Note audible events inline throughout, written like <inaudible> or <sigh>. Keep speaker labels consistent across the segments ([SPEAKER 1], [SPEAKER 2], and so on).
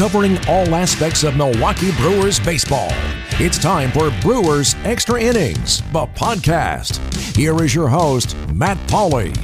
[SPEAKER 1] covering all aspects of Milwaukee Brewers baseball. It's time for Brewers Extra Innings, the podcast. Here is your host, Matt Pauley.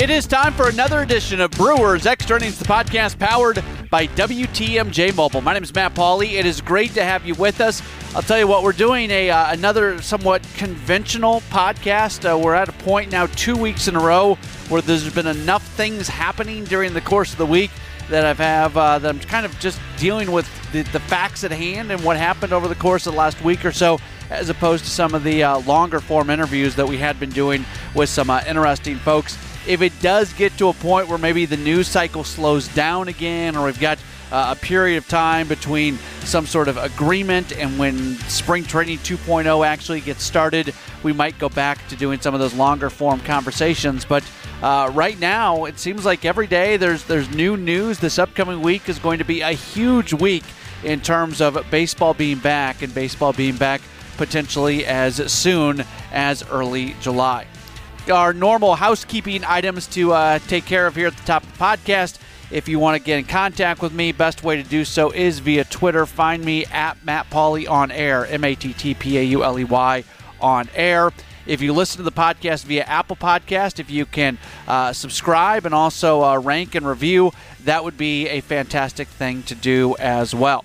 [SPEAKER 2] It is time for another edition of Brewers Extra Innings, the podcast powered by WTMJ Mobile. My name is Matt Pauley. It is great to have you with us. I'll tell you what, we're doing a uh, another somewhat conventional podcast. Uh, we're at a point now, two weeks in a row, where there's been enough things happening during the course of the week that I've have uh, that I'm kind of just dealing with the, the, facts at hand and what happened over the course of the last week or so, as opposed to some of the uh, longer form interviews that we had been doing with some uh, interesting folks. If it does get to a point where maybe the news cycle slows down again, or we've got uh, a period of time between some sort of agreement and when spring training 2.0 actually gets started, we might go back to doing some of those longer form conversations. But uh, right now, it seems like every day there's there's new news. This upcoming week is going to be a huge week in terms of baseball being back and baseball being back potentially as soon as early July. Our normal housekeeping items to uh, take care of here at the top of the podcast. If you want to get in contact with me, best way to do so is via Twitter. Find me at Matt Pauley on air, M A T T P A U L E Y on air. If you listen to the podcast via Apple Podcast, if you can uh, subscribe and also uh, rank and review, that would be a fantastic thing to do as well.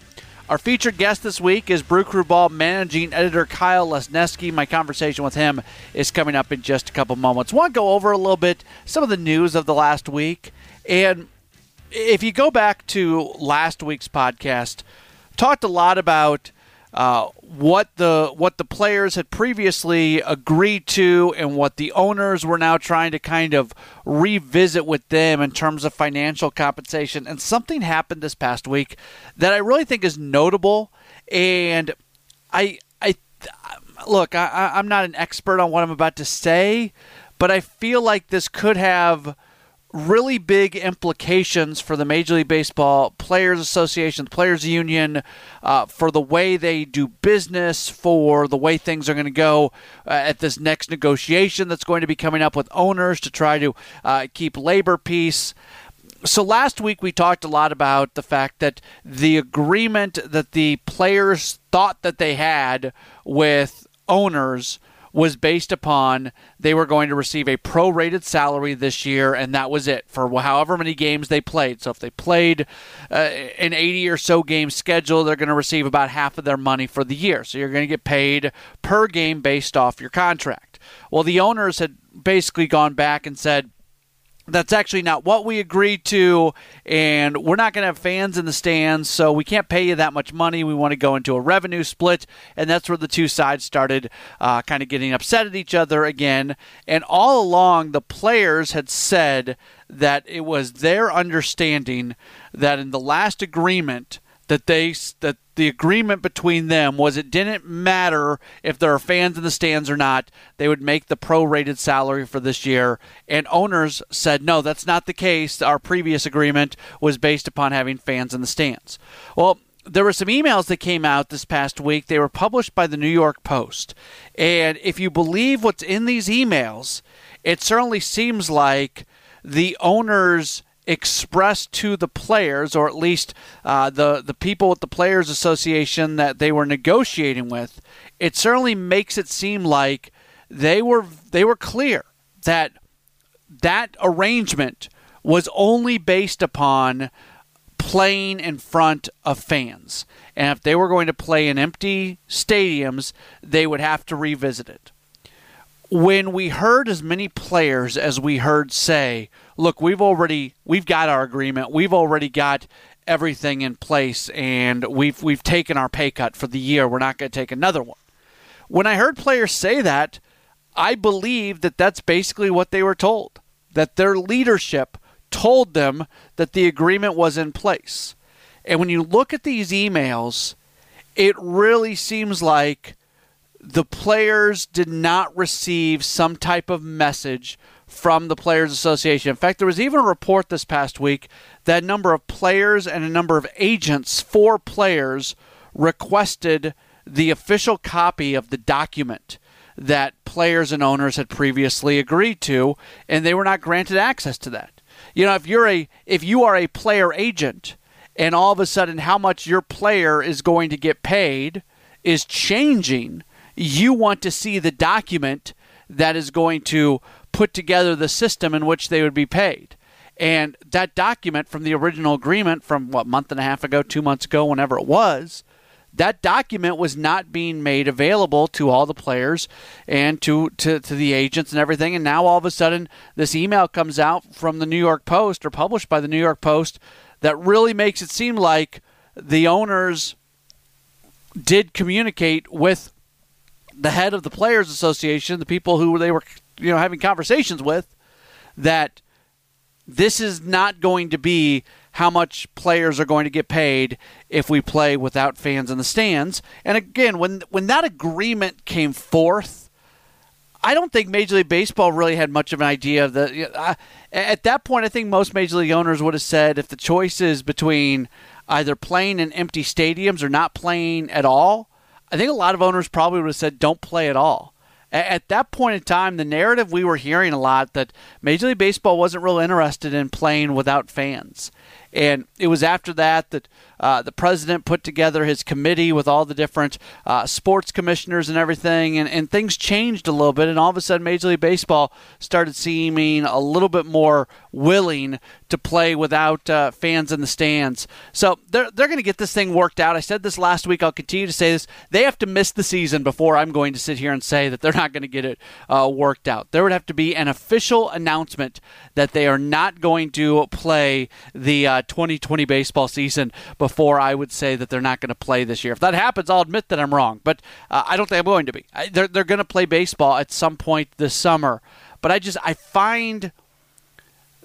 [SPEAKER 2] Our featured guest this week is Brew Crew Ball managing editor Kyle Lesniewski. My conversation with him is coming up in just a couple moments. Want to go over a little bit some of the news of the last week. And if you go back to last week's podcast, talked a lot about uh, what the what the players had previously agreed to and what the owners were now trying to kind of revisit with them in terms of financial compensation. And something happened this past week that I really think is notable. And I I look, I, I'm not an expert on what I'm about to say, but I feel like this could have really big implications for the Major League Baseball Players Association, Players Union, uh, for the way they do business, for the way things are going to go uh, at this next negotiation that's going to be coming up with owners to try to uh, keep labor peace. So last week we talked a lot about the fact that the agreement that the players thought that they had with owners was based upon they were going to receive a prorated salary this year, and that was it for however many games they played. So if they played uh, an 80 or so game schedule, they're going to receive about half of their money for the year. So you're going to get paid per game based off your contract. Well, the owners had basically gone back and said, that's actually not what we agreed to, and we're not going to have fans in the stands, so we can't pay you that much money. We want to go into a revenue split, and that's where the two sides started uh, kind of getting upset at each other again. And all along, the players had said that it was their understanding that in the last agreement that they that the agreement between them was it didn't matter if there are fans in the stands or not. They would make the prorated salary for this year. And owners said, no, that's not the case. Our previous agreement was based upon having fans in the stands. Well, there were some emails that came out this past week. They were published by the New York Post. And if you believe what's in these emails, it certainly seems like the owners expressed to the players, or at least uh, the the people at the Players Association that they were negotiating with, it certainly makes it seem like they were they were clear that that arrangement was only based upon playing in front of fans. And if they were going to play in empty stadiums, they would have to revisit it. When we heard as many players as we heard say, look, we've already we've got our agreement. We've already got everything in place and we've we've taken our pay cut for the year. We're not going to take another one. When I heard players say that, I believe that that's basically what they were told. That their leadership told them that the agreement was in place. And when you look at these emails, it really seems like the players did not receive some type of message from the Players Association. In fact, there was even a report this past week that a number of players and a number of agents for players requested the official copy of the document that players and owners had previously agreed to, and they were not granted access to that. You know, if you're a if you are a player agent and all of a sudden how much your player is going to get paid is changing, you want to see the document that is going to put together the system in which they would be paid. And that document from the original agreement from what month and a half ago, 2 months ago, whenever it was, that document was not being made available to all the players and to, to, to the agents and everything. And now all of a sudden, this email comes out from the New York Post or published by the New York Post that really makes it seem like the owners did communicate with the head of the Players Association, the people who they were you know having conversations with, that this is not going to be how much players are going to get paid if we play without fans in the stands. And again, when when that agreement came forth, I don't think Major League Baseball really had much of an idea of the. At that point, I think most Major League owners would have said if the choice is between either playing in empty stadiums or not playing at all, I think a lot of owners probably would have said don't play at all at that point in time, the narrative we were hearing a lot that Major League Baseball wasn't real interested in playing without fans. And it was after that that uh, the president put together his committee with all the different uh, sports commissioners and everything, and, and things changed a little bit. And all of a sudden, Major League Baseball started seeming a little bit more willing to play without uh, fans in the stands. So they're, they're going to get this thing worked out. I said this last week. I'll continue to say this. They have to miss the season before I'm going to sit here and say that they're not going to get it uh, worked out. There would have to be an official announcement that they are not going to play the 2020 uh, baseball season before I would say that they're not going to play this year. If that happens, I'll admit that I'm wrong, but uh, I don't think I'm going to be. I, they're they're going to play baseball at some point this summer, but I just I find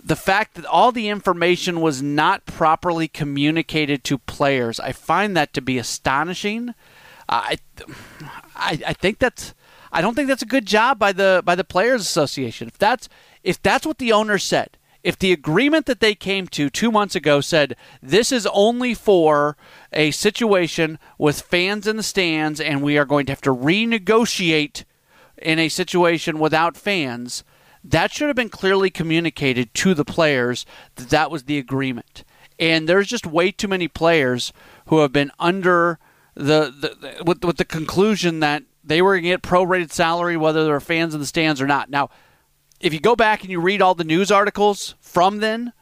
[SPEAKER 2] the fact that all the information was not properly communicated to players, I find that to be astonishing. Uh, I, I, I think that's I don't think that's a good job by the by the players association. If that's if that's what the owner said, if the agreement that they came to two months ago said this is only for a situation with fans in the stands and we are going to have to renegotiate in a situation without fans, that should have been clearly communicated to the players that that was the agreement. And there's just way too many players who have been under the, the, the with, with the conclusion that they were going to get prorated salary whether there are fans in the stands or not. Now, if you go back and you read all the news articles from then,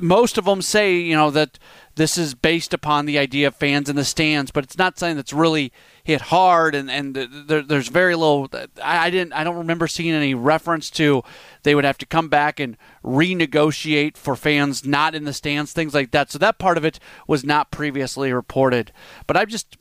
[SPEAKER 2] most of them say you know that this is based upon the idea of fans in the stands, but it's not something that's really hit hard, and and there, there's very little. I, I didn't, I don't remember seeing any reference to they would have to come back and renegotiate for fans not in the stands, things like that. So that part of it was not previously reported. But I'm just,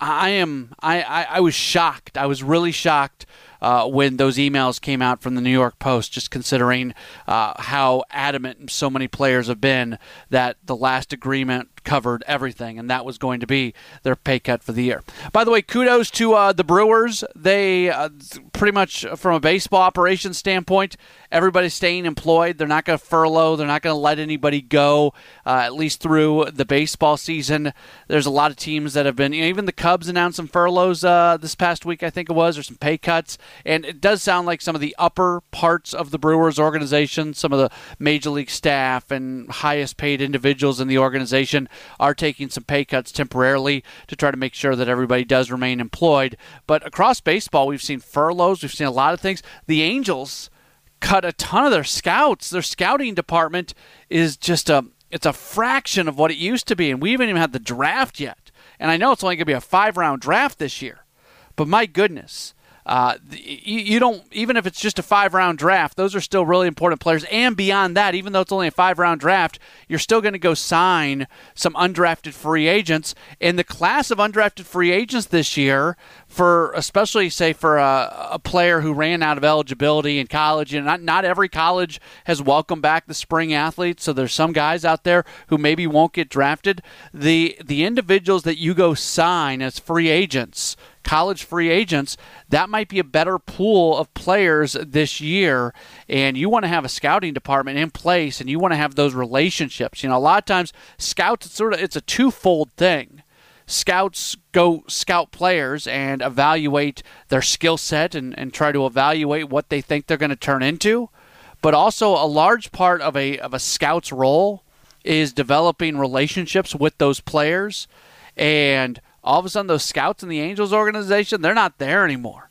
[SPEAKER 2] I am, I, I, I was shocked. I was really shocked uh, when those emails came out from the New York Post, just considering uh, how adamant so many players have been that the last agreement covered everything, and that was going to be their pay cut for the year. By the way, kudos to uh, the Brewers. They uh, pretty much, from a baseball operations standpoint, everybody's staying employed. They're not going to furlough. They're not going to let anybody go, uh, at least through the baseball season. There's a lot of teams that have been, you know, even the Cubs announced some furloughs uh, this past week, I think it was, or some pay cuts. And it does sound like some of the upper parts of the Brewers organization, some of the major league staff and highest paid individuals in the organization are taking some pay cuts temporarily to try to make sure that everybody does remain employed. But across baseball, we've seen furloughs, we've seen a lot of things. The Angels cut a ton of their scouts. Their scouting department is just a it's a fraction of what it used to be, and we haven't even had the draft yet. And I know it's only going to be a five round draft this year, but my goodness, uh, you, you, don't even if it's just a five round draft those are still really important players. And beyond that even though it's only a five round draft you're still going to go sign some undrafted free agents. And the class of undrafted free agents this year for especially say for a, a player who ran out of eligibility in college and not, not every college has welcomed back the spring athletes so there's some guys out there who maybe won't get drafted. The the individuals that you go sign as free agents college free agents, that might be a better pool of players this year. And you want to have a scouting department in place and you want to have those relationships. You know, a lot of times scouts it's sort of it's a twofold thing. Scouts go scout players and evaluate their skill set and, and try to evaluate what they think they're going to turn into. But also a large part of a of a scout's role is developing relationships with those players, and all of a sudden those scouts in the Angels organization they're not there anymore.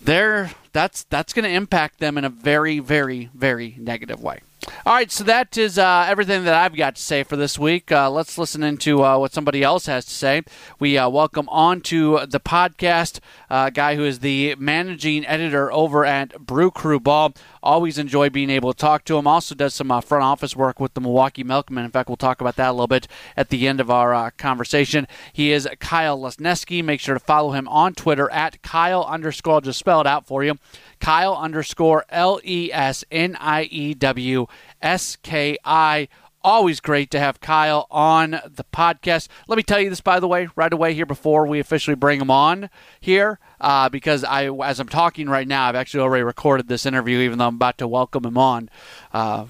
[SPEAKER 2] They're that's that's going to impact them in a very very very negative way. All right, so that is uh, everything that I've got to say for this week. Uh, let's listen into uh, what somebody else has to say. We uh, welcome on to the podcast uh, guy who is the managing editor over at Brew Crew Ball. Always enjoy being able to talk to him. Also does some uh, front office work with the Milwaukee Milkmen. In fact, we'll talk about that a little bit at the end of our conversation. He is Kyle Lesniewski. Make sure to follow him on Twitter at Kyle underscore. I'll just spell it out for you. Kyle underscore L E S N I E W S K I. Always great to have Kyle on the podcast. Let me tell you this, by the way, right away here before we officially bring him on here, uh, because I, as I'm talking right now, I've actually already recorded this interview, even though I'm about to welcome him on. Uh,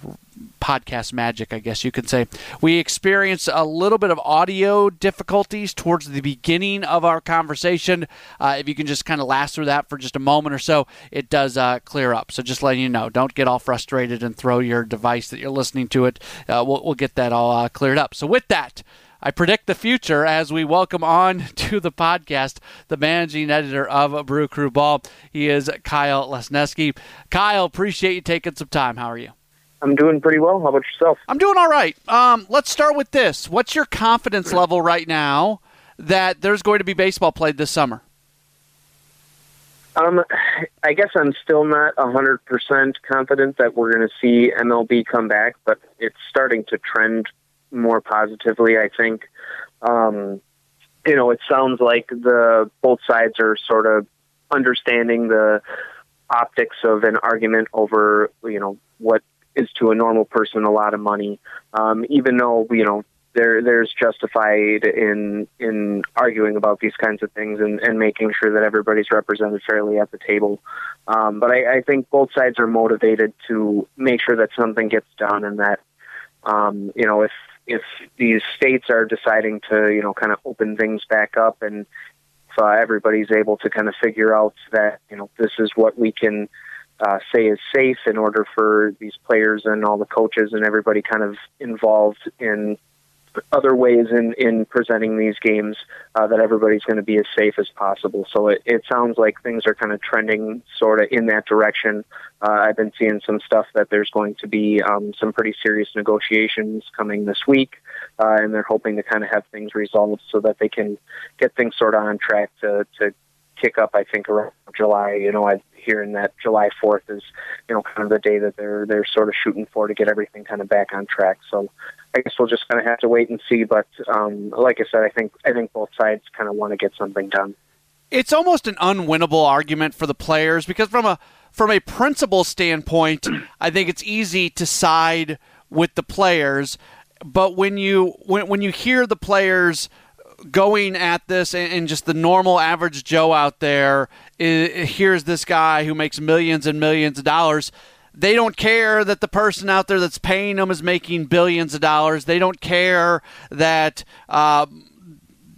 [SPEAKER 2] podcast magic, I guess you could say. We experienced a little bit of audio difficulties towards the beginning of our conversation. Uh, if you can just kind of last through that for just a moment or so, it does uh, clear up. So just letting you know, don't get all frustrated and throw your device that you're listening to it. Uh, we'll, we'll, get that all uh, cleared up. So with that, I predict the future as we welcome on <laughs> to the podcast the managing editor of Brew Crew Ball. He is Kyle Lesniewski. Kyle, appreciate you taking some time. How are you?
[SPEAKER 3] I'm doing pretty well. How about yourself?
[SPEAKER 2] I'm doing all right. Um, let's start with this. What's your confidence level right now that there's going to be baseball played this summer?
[SPEAKER 3] Um, I guess I'm still not 100% confident that we're going to see MLB come back, but it's starting to trend more positively, I think. Um, you know, it sounds like the both sides are sort of understanding the optics of an argument over, you know, what is to a normal person a lot of money, um, even though you know there there's justified in in arguing about these kinds of things and, and making sure that everybody's represented fairly at the table. Um, but I, I think both sides are motivated to make sure that something gets done and that um, you know if if these states are deciding to you know kind of open things back up and uh, everybody's able to kind of figure out that you know this is what we can uh, say is safe in order for these players and all the coaches and everybody kind of involved in other ways in, in presenting these games uh, that everybody's going to be as safe as possible. So it, it sounds like things are kind of trending sort of in that direction. Uh, I've been seeing some stuff that there's going to be um, some pretty serious negotiations coming this week, uh, and they're hoping to kind of have things resolved so that they can get things sort of on track to, to kick up. I think around July. You know, I hearing that July 4th is, you know, kind of the day that they're they're sort of shooting for to get everything kind of back on track. So I guess we'll just kind of have to wait and see. But um, like I said, I think I think both sides kind of want to get something done.
[SPEAKER 2] It's almost an unwinnable argument for the players because from a from a principle standpoint, <clears throat> I think it's easy to side with the players. But when you when when you hear the players going at this and, just the normal average Joe out there is, here's this guy who makes millions and millions of dollars. They don't care that the person out there that's paying them is making billions of dollars. They don't care that. Uh,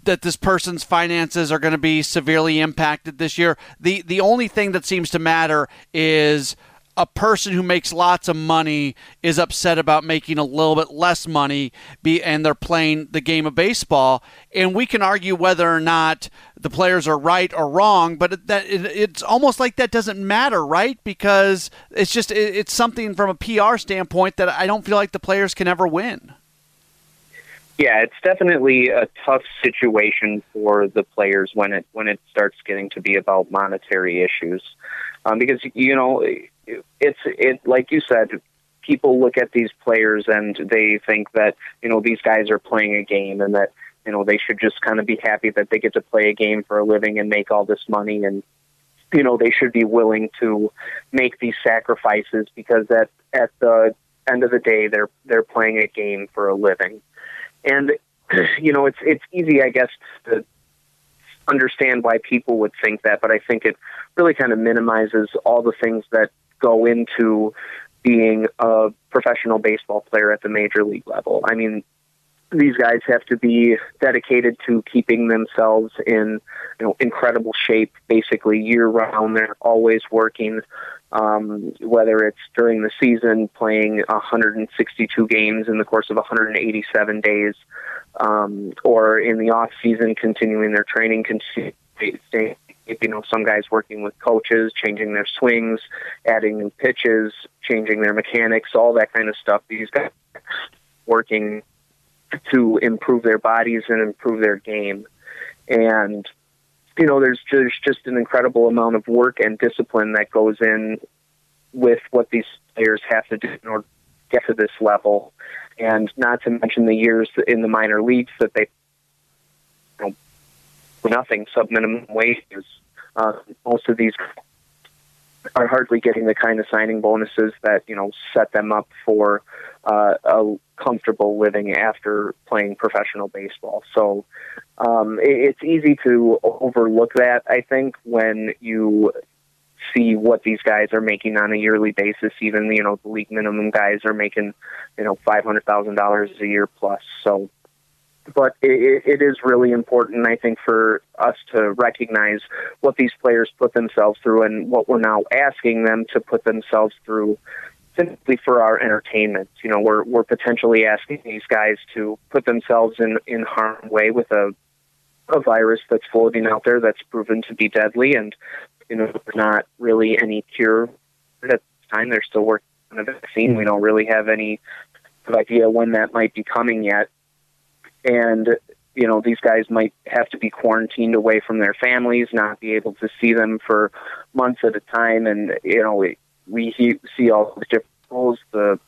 [SPEAKER 2] that this person's finances are going to be severely impacted this year. The the only thing that seems to matter is a person who makes lots of money is upset about making a little bit less money be, and they're playing the game of baseball. And we can argue whether or not the players are right or wrong but that it, it's almost like that doesn't matter right? Because it's just it, it's something from a PR standpoint that I don't feel like the players can ever win.
[SPEAKER 3] Yeah, it's definitely a tough situation for the players when it when it starts getting to be about monetary issues, um, because you know it's it like you said people look at these players and they think that you know these guys are playing a game and that you know they should just kind of be happy that they get to play a game for a living and make all this money and you know they should be willing to make these sacrifices because at at the end of the day they're they're playing a game for a living. And <clears throat> you know it's it's easy i guess to understand why people would think that but i think it really kind of minimizes all the things that go into being a professional baseball player at the major league level. I mean, these guys have to be dedicated to keeping themselves in you know incredible shape basically year round they're always working um, whether it's during the season playing 162 games in the course of 187 days um, or in the off season continuing their training you know some guys working with coaches changing their swings adding new pitches changing their mechanics all that kind of stuff these guys working to improve their bodies and improve their game. And you know, there's just just an incredible amount of work and discipline that goes in with what these players have to do in order to get to this level. And not to mention the years in the minor leagues that they you know, nothing sub minimum wages. Uh, most of these are hardly getting the kind of signing bonuses that you know set them up for uh, a comfortable living after playing professional baseball. So um, it, it's easy to overlook that. I think when you see what these guys are making on a yearly basis, even you know the league minimum guys are making you know five hundred thousand dollars a year plus. So but it, it is really important, I think, for us to recognize what these players put themselves through and what we're now asking them to put themselves through simply for our entertainment. You know, we're we're potentially asking these guys to put themselves in in harm's way with a a virus that's floating out there that's proven to be deadly, and you know, there's not really any cure at this time. They're still working on a vaccine. We don't really have any idea when that might be coming yet and you know these guys might have to be quarantined away from their families, not be able to see them for months at a time, and you know we we see all the different rules, the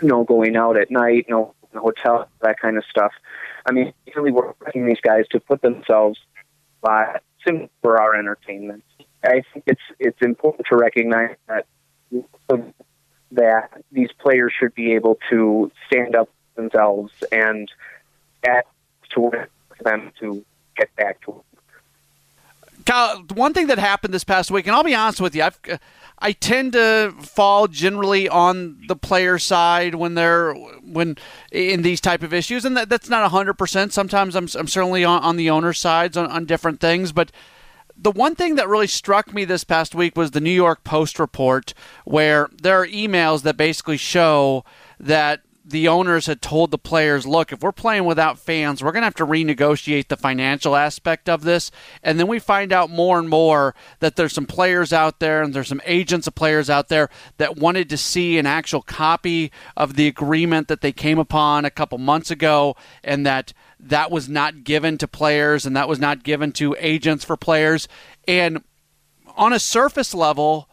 [SPEAKER 3] you know going out at night, know the hotel, that kind of stuff. I mean, really, we're these guys to put themselves by for our entertainment. I think it's it's important to recognize that that these players should be able to stand up themselves and at to them to get back to it.
[SPEAKER 2] Kyle, one thing that happened this past week, and I'll be honest with you, I've, I tend to fall generally on the player side when they're when in these type of issues, and that, that's not hundred percent. Sometimes I'm, I'm certainly on, on the owner's sides on, on different things, but the one thing that really struck me this past week was the New York Post report, where there are emails that basically show that the owners had told the players, look, if we're playing without fans, we're going to have to renegotiate the financial aspect of this. And then we find out more and more that there's some players out there and there's some agents of players out there that wanted to see an actual copy of the agreement that they came upon a couple months ago and that that was not given to players and that was not given to agents for players. And on a surface level,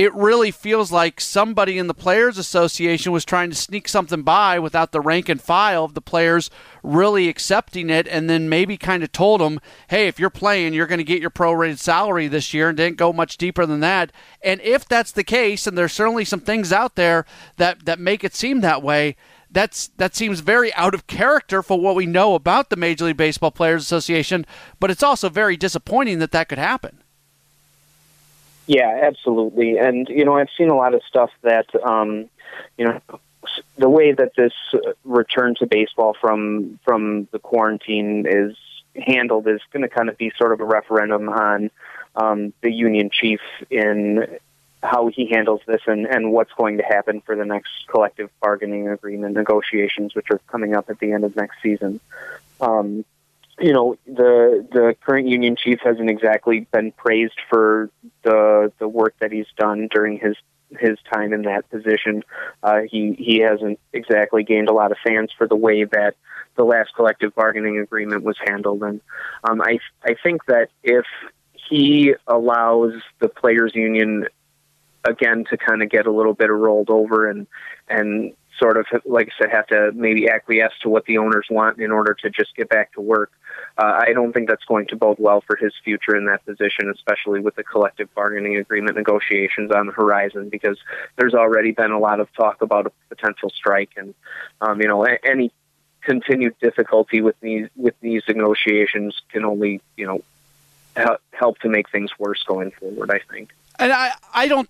[SPEAKER 2] it really feels like somebody in the Players Association was trying to sneak something by without the rank and file of the players really accepting it, and then maybe kind of told them, hey, if you're playing, you're going to get your prorated salary this year, and didn't go much deeper than that. And if that's the case, and there's certainly some things out there that, that make it seem that way, that's that seems very out of character for what we know about the Major League Baseball Players Association, but it's also very disappointing that that could happen.
[SPEAKER 3] Yeah, absolutely. And you know, I've seen a lot of stuff that um, you know the way that this return to baseball from from the quarantine is handled is going to kind of be sort of a referendum on um, the union chief in how he handles this and, and what's going to happen for the next collective bargaining agreement negotiations, which are coming up at the end of next season. Um, you know the the current union chief hasn't exactly been praised for the the work that he's done during his his time in that position. Uh, he he hasn't exactly gained a lot of fans for the way that the last collective bargaining agreement was handled, and um, I I think that if he allows the players union again to kind of get a little bit rolled over and and sort of like I said have to maybe acquiesce to what the owners want in order to just get back to work uh, I don't think that's going to bode well for his future in that position, especially with the collective bargaining agreement negotiations on the horizon, because there's already been a lot of talk about a potential strike, and um, you know any continued difficulty with these with these negotiations can only you know help to make things worse going forward. I think.
[SPEAKER 2] And I I don't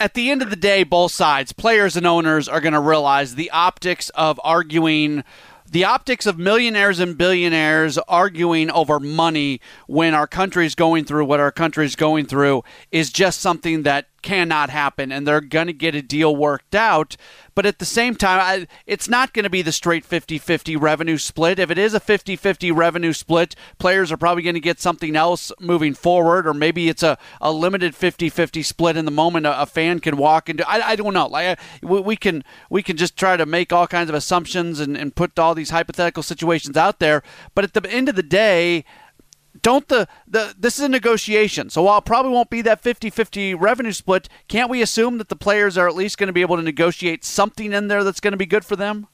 [SPEAKER 2] at the end of the day, both sides, players and owners, are going to realize the optics of arguing the optics of millionaires and billionaires arguing over money when our country is going through what our country is going through is just something that cannot happen and they're going to get a deal worked out. But at the same time I, it's not going to be the straight 50-50 revenue split. If it is a 50-50 revenue split players are probably going to get something else moving forward or maybe it's a, a limited 50-50 split in the moment a, a fan can walk into. I, I don't know. Like we, we, can we can just try to make all kinds of assumptions and, and put all these hypothetical situations out there. But at the end of the day don't the, the this is a negotiation. So while it probably won't be that 50-50 revenue split can't we assume that the players are at least going to be able to negotiate something in there that's going to be good for them?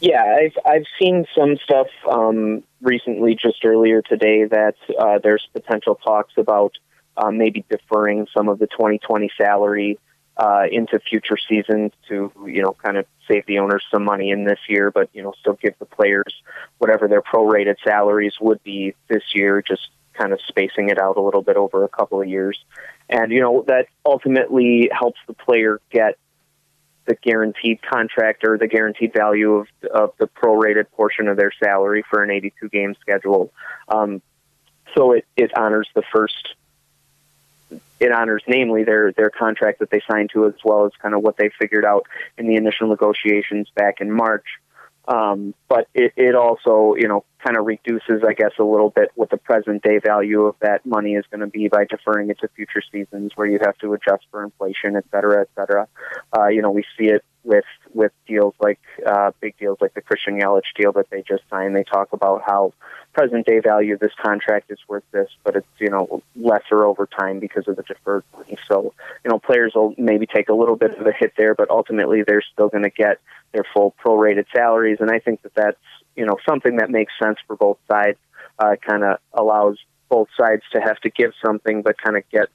[SPEAKER 3] Yeah i've i've seen some stuff um, recently just earlier today that uh, there's potential talks about uh, maybe deferring some of the 2020 salary uh, into future seasons to you know kind of save the owners some money in this year, but you know still give the players whatever their prorated salaries would be this year, just kind of spacing it out a little bit over a couple of years, and you know that ultimately helps the player get the guaranteed contract or the guaranteed value of of the prorated portion of their salary for an 82 game schedule. Um, so it, it honors the first it honors namely their their contract that they signed to as well as kind of what they figured out in the initial negotiations back in March. Um, but it, it also, you know, kind of reduces, I guess, a little bit what the present day value of that money is going to be by deferring it to future seasons where you have to adjust for inflation, et cetera, et cetera. Uh, you know, we see it with with deals like uh, big deals like the Christian Yelich deal that they just signed. They talk about how present day value of this contract is worth this, but it's you know lesser over time because of the deferred money. So you know players will maybe take a little bit of a hit there, but ultimately they're still going to get their full prorated salaries, and I think that that's you know something that makes sense for both sides. Uh, kind of allows both sides to have to give something, but kind of get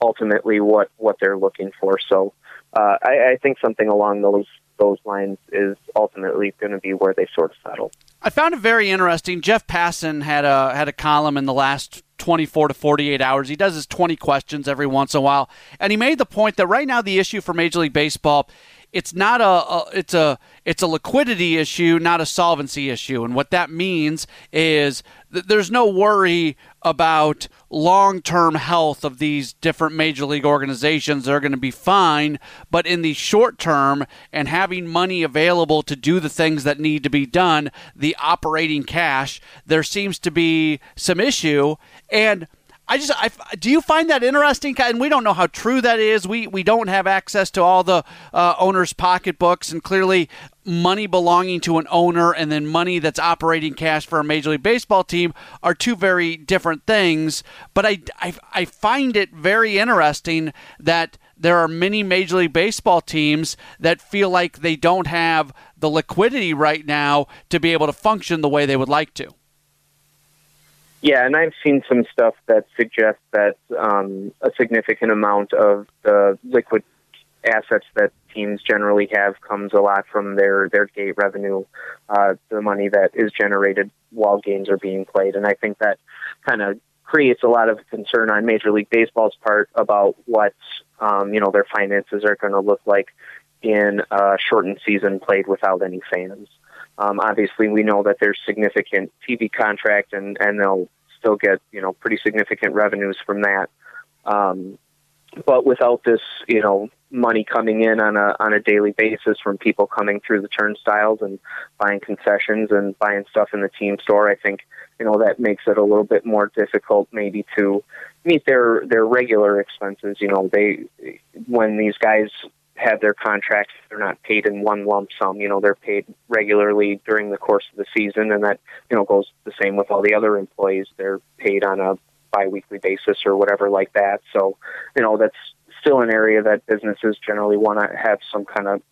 [SPEAKER 3] ultimately what what they're looking for. So uh, I, I think something along those those lines is ultimately going to be where they sort of settle.
[SPEAKER 2] I found it very interesting. Jeff Passan had a had a column in the last 24 to 48 hours. He does his 20 questions every once in a while, and he made the point that right now the issue for Major League Baseball it's not a, a, it's a it's a liquidity issue, not a solvency issue. And what that means is that there's no worry about long-term health of these different major league organizations. They're going to be fine, but in the short term and having money available to do the things that need to be done, the operating cash, there seems to be some issue and I just, I, do you find that interesting? And we don't know how true that is. We we don't have access to all the uh, owners' pocketbooks, and clearly, money belonging to an owner and then money that's operating cash for a major league baseball team are two very different things. But I, I, I find it very interesting that there are many major league baseball teams that feel like they don't have the liquidity right now to be able to function the way they would like to.
[SPEAKER 3] Yeah, and I've seen some stuff that suggests that um, a significant amount of the liquid assets that teams generally have comes a lot from their their gate revenue, uh, the money that is generated while games are being played, and I think that kind of creates a lot of concern on Major League Baseball's part about what um, you know their finances are going to look like in a shortened season played without any fans. Um, obviously, we know that there's significant TV contract, and and they'll still get you know pretty significant revenues from that. Um, but without this, you know, money coming in on a on a daily basis from people coming through the turnstiles and buying concessions and buying stuff in the team store, I think you know that makes it a little bit more difficult maybe to meet their their regular expenses. You know, they when these guys have their contracts. They're not paid in one lump sum. You know, they're paid regularly during the course of the season, and that you know goes the same with all the other employees. They're paid on a biweekly basis or whatever like that. So, you know, that's still an area that businesses generally want to have some kind of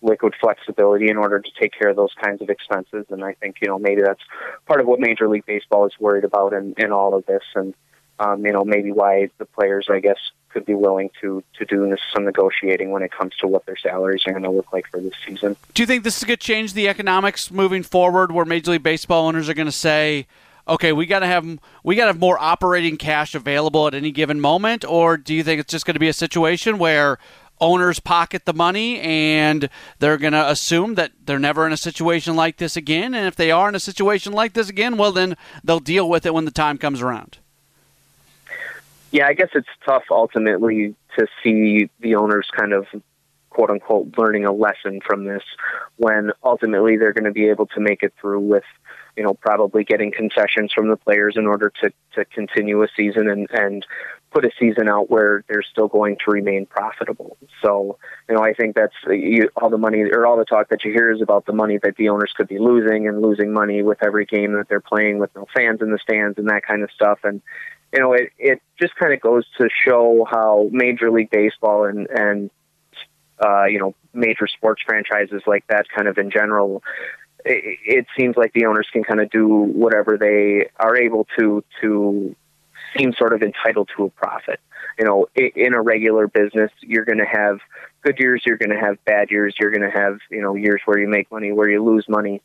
[SPEAKER 3] liquid flexibility in order to take care of those kinds of expenses. And I think, you know, maybe that's part of what Major League Baseball is worried about in, in all of this. And, um, you know, maybe why the players, I guess, could be willing to to do some negotiating when it comes to what their salaries are going to look like for this season.
[SPEAKER 2] Do you think this is going to change the economics moving forward, where Major League Baseball owners are going to say? Okay, we got to have we got to have more operating cash available at any given moment, or do you think it's just going to be a situation where owners pocket the money and they're going to assume that they're never in a situation like this again. And if they are in a situation like this again, well, then they'll deal with it when the time comes around.
[SPEAKER 3] Yeah, I guess it's tough ultimately to see the owners kind of quote unquote learning a lesson from this when ultimately they're going to be able to make it through with you know probably getting concessions from the players in order to to continue a season and and put a season out where they're still going to remain profitable. So, you know, I think that's you, all the money or all the talk that you hear is about the money that the owners could be losing and losing money with every game that they're playing with no fans in the stands and that kind of stuff. And, you know, it, it just kind of goes to show how Major League Baseball and, and, uh, you know, major sports franchises like that kind of in general, it, it seems like the owners can kind of do whatever they are able to, to seem sort of entitled to a profit. You know, in a regular business, you're going to have good years, you're going to have bad years, you're going to have, you know, years where you make money, where you lose money,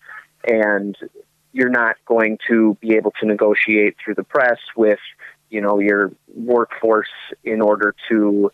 [SPEAKER 3] and you're not going to be able to negotiate through the press with, you know, your workforce in order to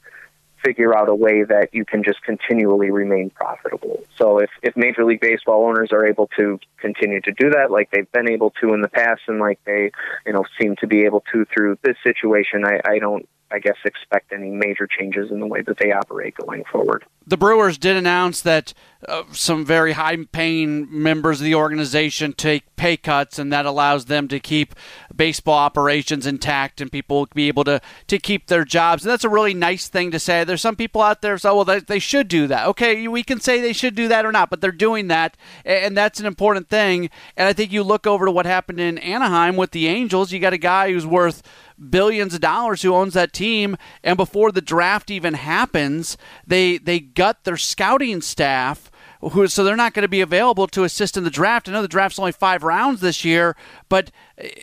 [SPEAKER 3] figure out a way that you can just continually remain profitable. So if, if Major League Baseball owners are able to continue to do that like they've been able to in the past and like they, you know, seem to be able to through this situation, I, I don't I guess, expect any major changes in the way that they operate going forward.
[SPEAKER 2] The Brewers did announce that uh, some very high paying members of the organization take pay cuts, and that allows them to keep baseball operations intact and people be able to, to keep their jobs. And that's a really nice thing to say. There's some people out there say, well, they, they should do that. Okay, we can say they should do that or not, but they're doing that, and that's an important thing. And I think you look over to what happened in Anaheim with the Angels, you got a guy who's worth billions of dollars who owns that team and before the draft even happens they they gut their scouting staff who so they're not going to be available to assist in the draft. I know the draft's only 5 rounds this year, but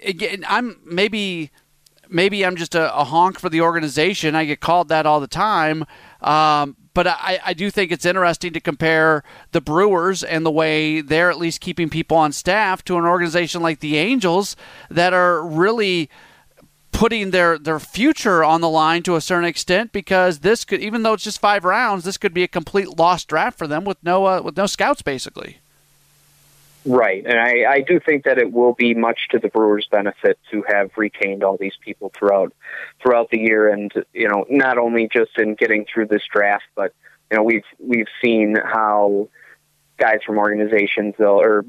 [SPEAKER 2] again I'm maybe maybe I'm just a, a honk for the organization. I get called that all the time. Um, but I, I do think it's interesting to compare the Brewers and the way they're at least keeping people on staff to an organization like the Angels that are really putting their their future on the line to a certain extent because this could even though it's just five rounds this could be a complete lost draft for them with no uh, with no scouts basically.
[SPEAKER 3] Right. And I, I do think that it will be much to the brewers benefit to have retained all these people throughout throughout the year. And you know not only just in getting through this draft but you know we've we've seen how guys from organizations they'll or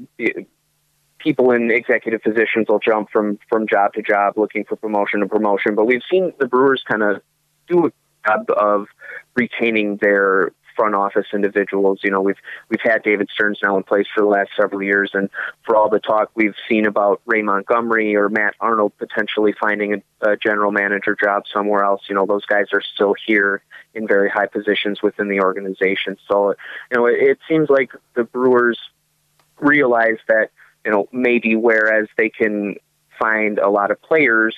[SPEAKER 3] people in executive positions will jump from from job to job looking for promotion to promotion. But we've seen the Brewers kind of do a job of retaining their front office individuals. You know, we've we've had David Stearns now in place for the last several years, and for all the talk we've seen about Ray Montgomery or Matt Arnold potentially finding a, a general manager job somewhere else, you know, those guys are still here in very high positions within the organization. So, you know, it, it seems like the Brewers realize that you know, maybe whereas they can find a lot of players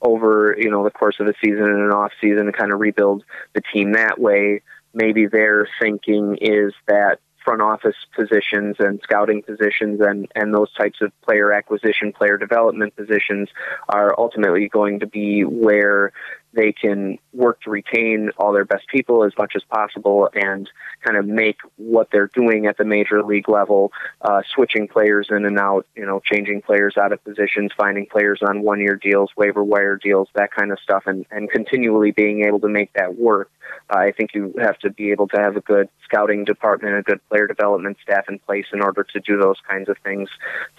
[SPEAKER 3] over, you know, the course of a season and an off season to kind of rebuild the team that way, maybe their thinking is that front office positions and scouting positions and, and those types of player acquisition, player development positions are ultimately going to be where they can work to retain all their best people as much as possible and kind of make what they're doing at the major league level, uh, switching players in and out, you know, changing players out of positions, finding players on one year deals, waiver wire deals, that kind of stuff, and, and continually being able to make that work. Uh, I think you have to be able to have a good scouting department, a good player development staff in place in order to do those kinds of things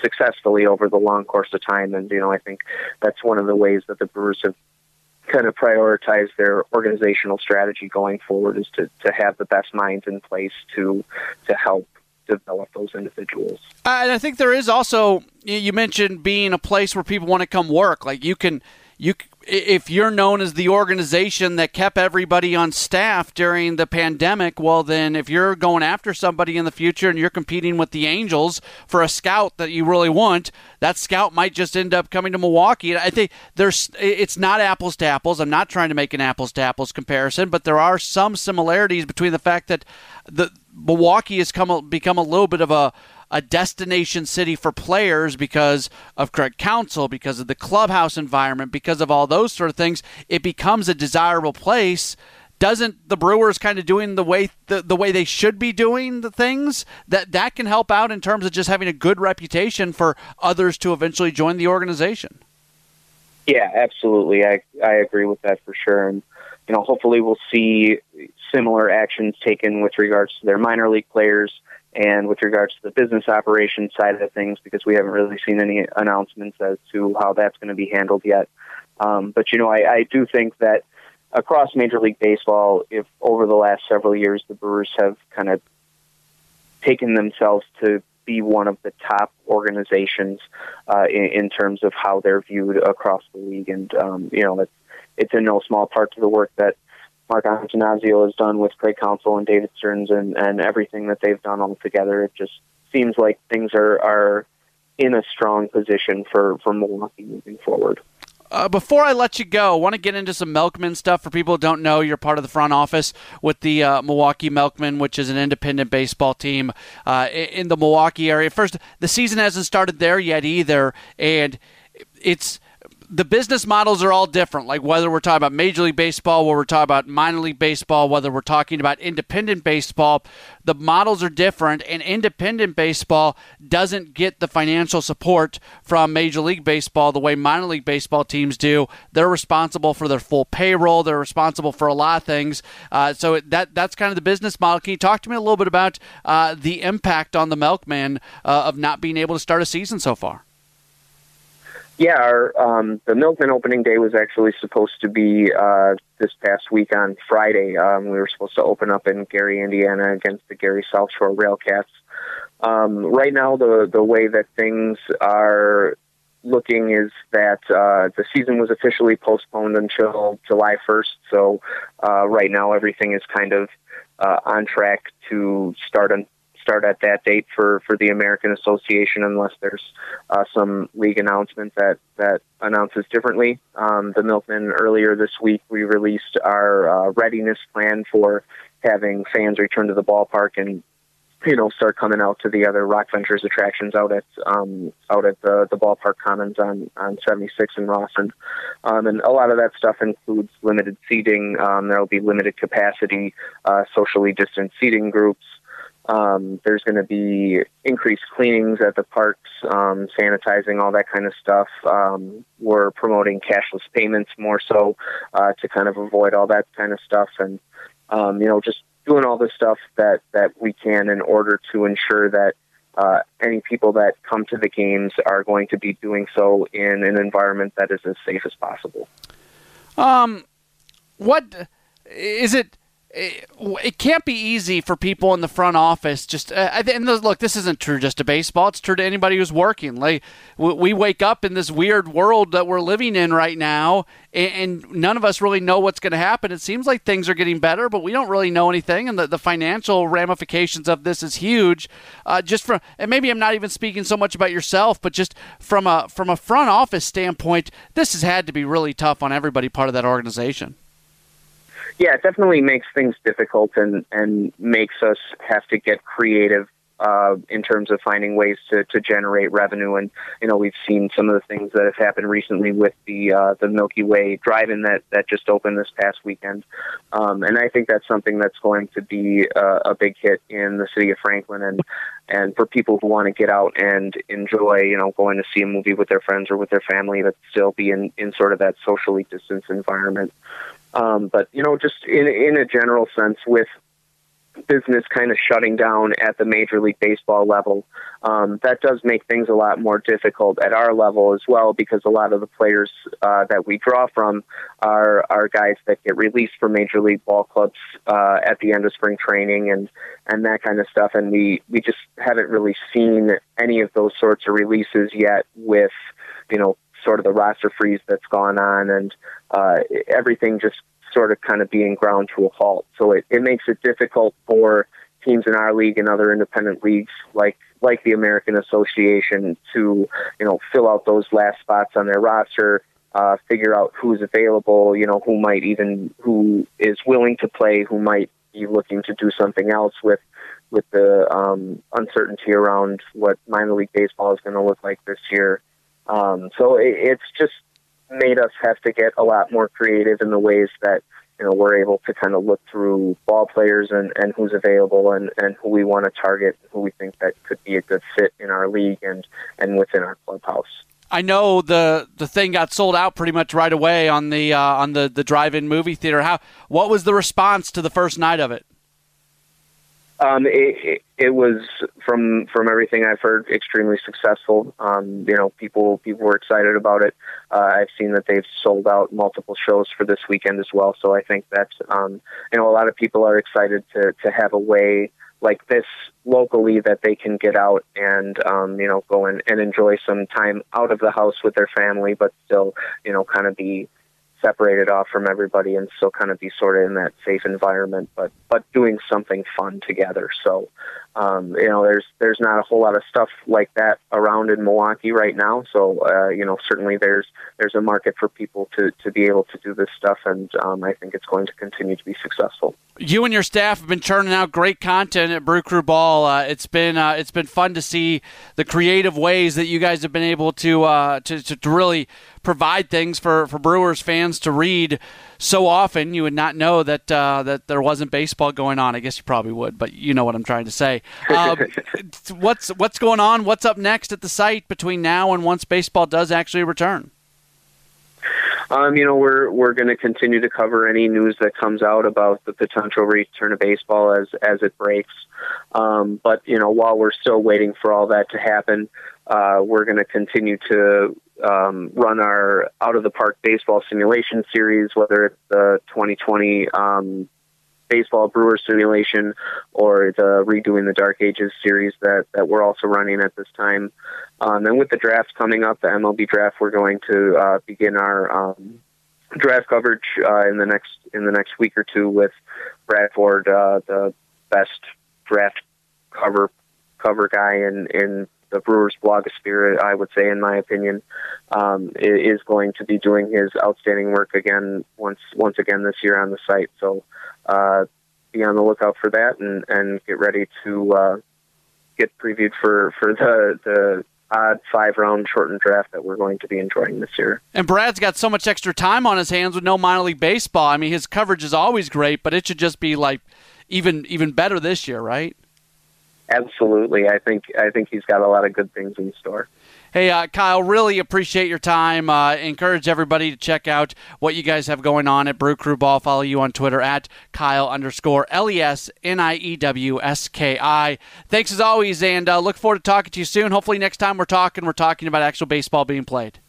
[SPEAKER 3] successfully over the long course of time. And, you know, I think that's one of the ways that the Brewers have kind of prioritize their organizational strategy going forward is to, to have the best minds in place to to help develop those individuals.
[SPEAKER 2] Uh, and I think there is also you mentioned being a place where people want to come work. Like you can you if you're known as the organization that kept everybody on staff during the pandemic, well, then if you're going after somebody in the future and you're competing with the Angels for a scout that you really want, that scout might just end up coming to Milwaukee. I think there's it's not apples to apples. I'm not trying to make an apples to apples comparison, but there are some similarities between the fact that the Milwaukee has come become a little bit of a a destination city for players because of Craig Counsell, because of the clubhouse environment, because of all those sort of things. It becomes a desirable place doesn't the Brewers kind of doing the way the, the way they should be doing the things that that can help out in terms of just having a good reputation for others to eventually join the organization.
[SPEAKER 3] Yeah, absolutely. I I agree with that for sure. And you know, hopefully we'll see similar actions taken with regards to their minor league players and with regards to the business operations side of things because we haven't really seen any announcements as to how that's going to be handled yet. Um, but you know, I, I do think that across Major League Baseball, if over the last several years the Brewers have kind of taken themselves to be one of the top organizations uh, in, in, terms of how they're viewed across the league, and um, you know, it's it's in no small part to the work that Mark Attanasio has done with Craig Counsell and David Stearns and, and everything that they've done all together. It just seems like things are, are in a strong position for, for Milwaukee moving forward.
[SPEAKER 2] Uh, before I let you go, I want to get into some Milkmen stuff for people who don't know. You're part of the front office with the uh, Milwaukee Milkmen, which is an independent baseball team uh, in the Milwaukee area. First, the season hasn't started there yet either, and it's the business models are all different. Like whether we're talking about Major League Baseball, whether we're talking about minor league baseball, whether we're talking about independent baseball, the models are different. And independent baseball doesn't get the financial support from Major League Baseball the way minor league baseball teams do. They're responsible for their full payroll. They're responsible for a lot of things. Uh, so that that's kind of the business model. Can you talk to me a little bit about uh, the impact on the Milkmen uh, of not being able to start a season so far?
[SPEAKER 3] Yeah, our, um, the Milkmen opening day was actually supposed to be uh, this past week on Friday. Um, we were supposed to open up in Gary, Indiana, against the Gary South Shore Railcats. Um, right now, the the way that things are looking is that uh, the season was officially postponed until July 1st. So uh, right now, everything is kind of uh, on track to start on start at that date for, for the American Association unless there's uh, some league announcement that, that announces differently. Um, the Milkmen earlier this week, we released our uh, readiness plan for having fans return to the ballpark and you know start coming out to the other Rock Ventures attractions out at um, out at the the ballpark commons on on 76 and Rawson, um, and a lot of that stuff includes limited seating. Um, there will be limited capacity, uh, socially distanced seating groups. Um, there's going to be increased cleanings at the parks, um, sanitizing, all that kind of stuff. Um, we're promoting cashless payments more so uh, to kind of avoid all that kind of stuff, and um, you know, just doing all the stuff that that we can in order to ensure that uh, any people that come to the games are going to be doing so in an environment that is as safe as possible.
[SPEAKER 2] Um, what is it? It, can't be easy for people in the front office. Just uh, and look, this isn't true just to baseball. It's true to anybody who's working. Like we wake up in this weird world that we're living in right now, and none of us really know what's going to happen. It seems like things are getting better, but we don't really know anything, and the, the financial ramifications of this is huge. Uh, just from and maybe I'm not even speaking so much about yourself, but just from a from a front office standpoint, this has had to be really tough on everybody part of that organization
[SPEAKER 3] yeah, it definitely makes things difficult and and makes us have to get creative uh, in terms of finding ways to, to generate revenue. And you know, we've seen some of the things that have happened recently with the uh, the Milky Way drive-in that that just opened this past weekend. Um, and I think that's something that's going to be a, a big hit in the city of Franklin. And and for people who want to get out and enjoy, you know, going to see a movie with their friends or with their family, but still be in in sort of that socially distanced environment. Um, but you know, just in in a general sense, with business kind of shutting down at the Major League Baseball level, um, that does make things a lot more difficult at our level as well because a lot of the players uh, that we draw from are are guys that get released from Major League ball clubs uh, at the end of spring training and and that kind of stuff, and we we just haven't really seen any of those sorts of releases yet with you know sort of the roster freeze that's gone on and uh, everything just sort of kind of being ground to a halt. So it, it makes it difficult for teams in our league and other independent leagues like like the American Association to you know fill out those last spots on their roster, uh, figure out who's available, you know who might even who is willing to play, who might be looking to do something else with with the um, uncertainty around what minor league baseball is going to look like this year. Um, so it, it's just made us have to get a lot more creative in the ways that you know we're able to kind of look through ball players and, and who's available and, and who we want to target, who we think that could be a good fit in our league and and within our clubhouse.
[SPEAKER 2] I know the the thing got sold out pretty much right away on the uh, on the the drive-in movie theater. How what was the response to the first night of it?
[SPEAKER 3] Um, it, it, it was from from everything I've heard extremely successful. Um, you know, people people were excited about it. Uh, I've seen that they've sold out multiple shows for this weekend as well. So I think that um, you know a lot of people are excited to to have a way like this locally that they can get out and um, you know go and, and enjoy some time out of the house with their family, but still you know kind of be separated off from everybody and still kind of be sort of in that safe environment, but but doing something fun together. So, um, you know, there's there's not a whole lot of stuff like that around in Milwaukee right now. So, uh, you know, certainly there's there's a market for people to to be able to do this stuff, and um, I think it's going to continue to be successful.
[SPEAKER 2] You and your staff have been churning out great content at Brew Crew Ball. Uh, it's been uh, it's been fun to see the creative ways that you guys have been able to uh, to, to really provide things for, for Brewers fans to read so often you would not know that uh, that there wasn't baseball going on. I guess you probably would, but you know what I'm trying to say. Um, <laughs> what's what's going on? What's up next at the site between now and once baseball does actually return?
[SPEAKER 3] Um, you know, we're we're going to continue to cover any news that comes out about the potential return of baseball as as it breaks. Um, but you know, while we're still waiting for all that to happen, uh, we're going to continue to um, run our out of the park baseball simulation series, whether it's the 2020 um, baseball brewer simulation or the redoing the Dark Ages series that, that we're also running at this time. Um, and with the drafts coming up, the MLB draft, we're going to uh, begin our um, draft coverage uh, in the next in the next week or two with Bradford, uh, the best draft cover cover guy in in the Brewers blogosphere, I would say, in my opinion, um, is going to be doing his outstanding work again once once again this year on the site. So uh, be on the lookout for that and, and get ready to uh, get previewed for, for the the odd five round shortened draft that we're going to be enjoying this year.
[SPEAKER 2] And Brad's got so much extra time on his hands with no minor league baseball. I mean, his coverage is always great, but it should just be like even even better this year, right?
[SPEAKER 3] Absolutely, I think I think he's got a lot of good things in store.
[SPEAKER 2] Hey, uh, Kyle, really appreciate your time. Uh, encourage everybody to check out what you guys have going on at Brew Crew Ball. Follow you on Twitter at Kyle underscore L E S N I E W S K I. Thanks as always, and uh, look forward to talking to you soon. Hopefully, next time we're talking, we're talking about actual baseball being played.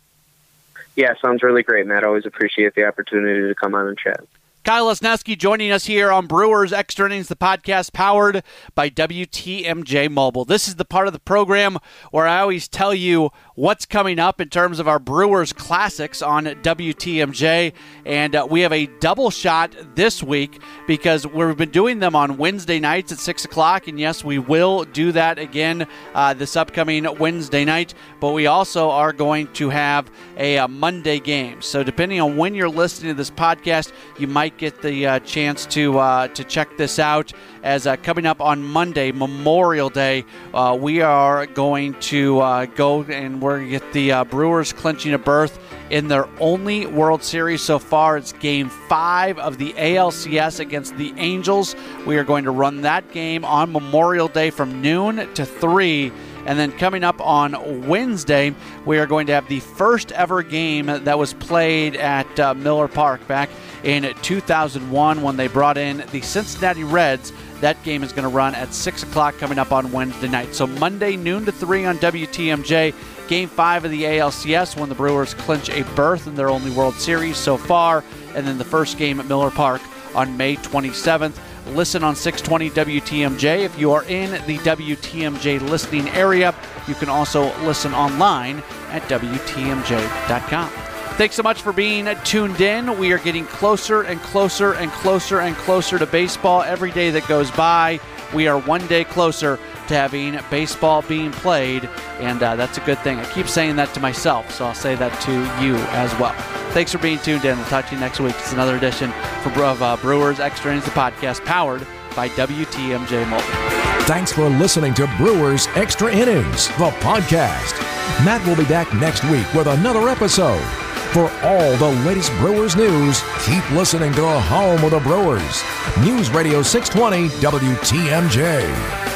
[SPEAKER 3] Yeah, sounds really great, Matt. Always appreciate the opportunity to come on and chat.
[SPEAKER 2] Kyle Lesniewski joining us here on Brewers Extra Innings, the podcast powered by WTMJ Mobile. This is the part of the program where I always tell you what's coming up in terms of our Brewers classics on WTMJ. And uh, we have a double shot this week because we've been doing them on Wednesday nights at 6 o'clock. And yes, we will do that again uh, this upcoming Wednesday night. But we also are going to have a, a Monday game. So depending on when you're listening to this podcast, you might get the uh, chance to uh, to check this out. As uh, coming up on Monday, Memorial Day, uh, we are going to uh, go and we're going to get the uh, Brewers clinching a berth in their only World Series so far. It's Game Five of the ALCS against the Angels. We are going to run that game on Memorial Day from noon to three. And then coming up on Wednesday, we are going to have the first ever game that was played at uh, Miller Park back in 2001 when they brought in the Cincinnati Reds. That game is going to run at 6 o'clock coming up on Wednesday night. So Monday, noon to 3 on WTMJ. Game 5 of the ALCS when the Brewers clinch a berth in their only World Series so far. And then the first game at Miller Park on May 27th. Listen on 620 WTMJ. If you are in the WTMJ listening area, you can also listen online at WTMJ.com. Thanks so much for being tuned in. We are getting closer and closer and closer and closer to baseball every day that goes by. We are one day closer to having baseball being played, and uh, that's a good thing. I keep saying that to myself, so I'll say that to you as well. Thanks for being tuned in. We'll talk to you next week. It's another edition of uh, Brewers Extra Innings, the podcast powered by WTMJ Mobile.
[SPEAKER 1] Thanks for listening to Brewers Extra Innings, the podcast. Matt will be back next week with another episode. For all the latest Brewers news, keep listening to the home of the Brewers. News Radio 620 WTMJ.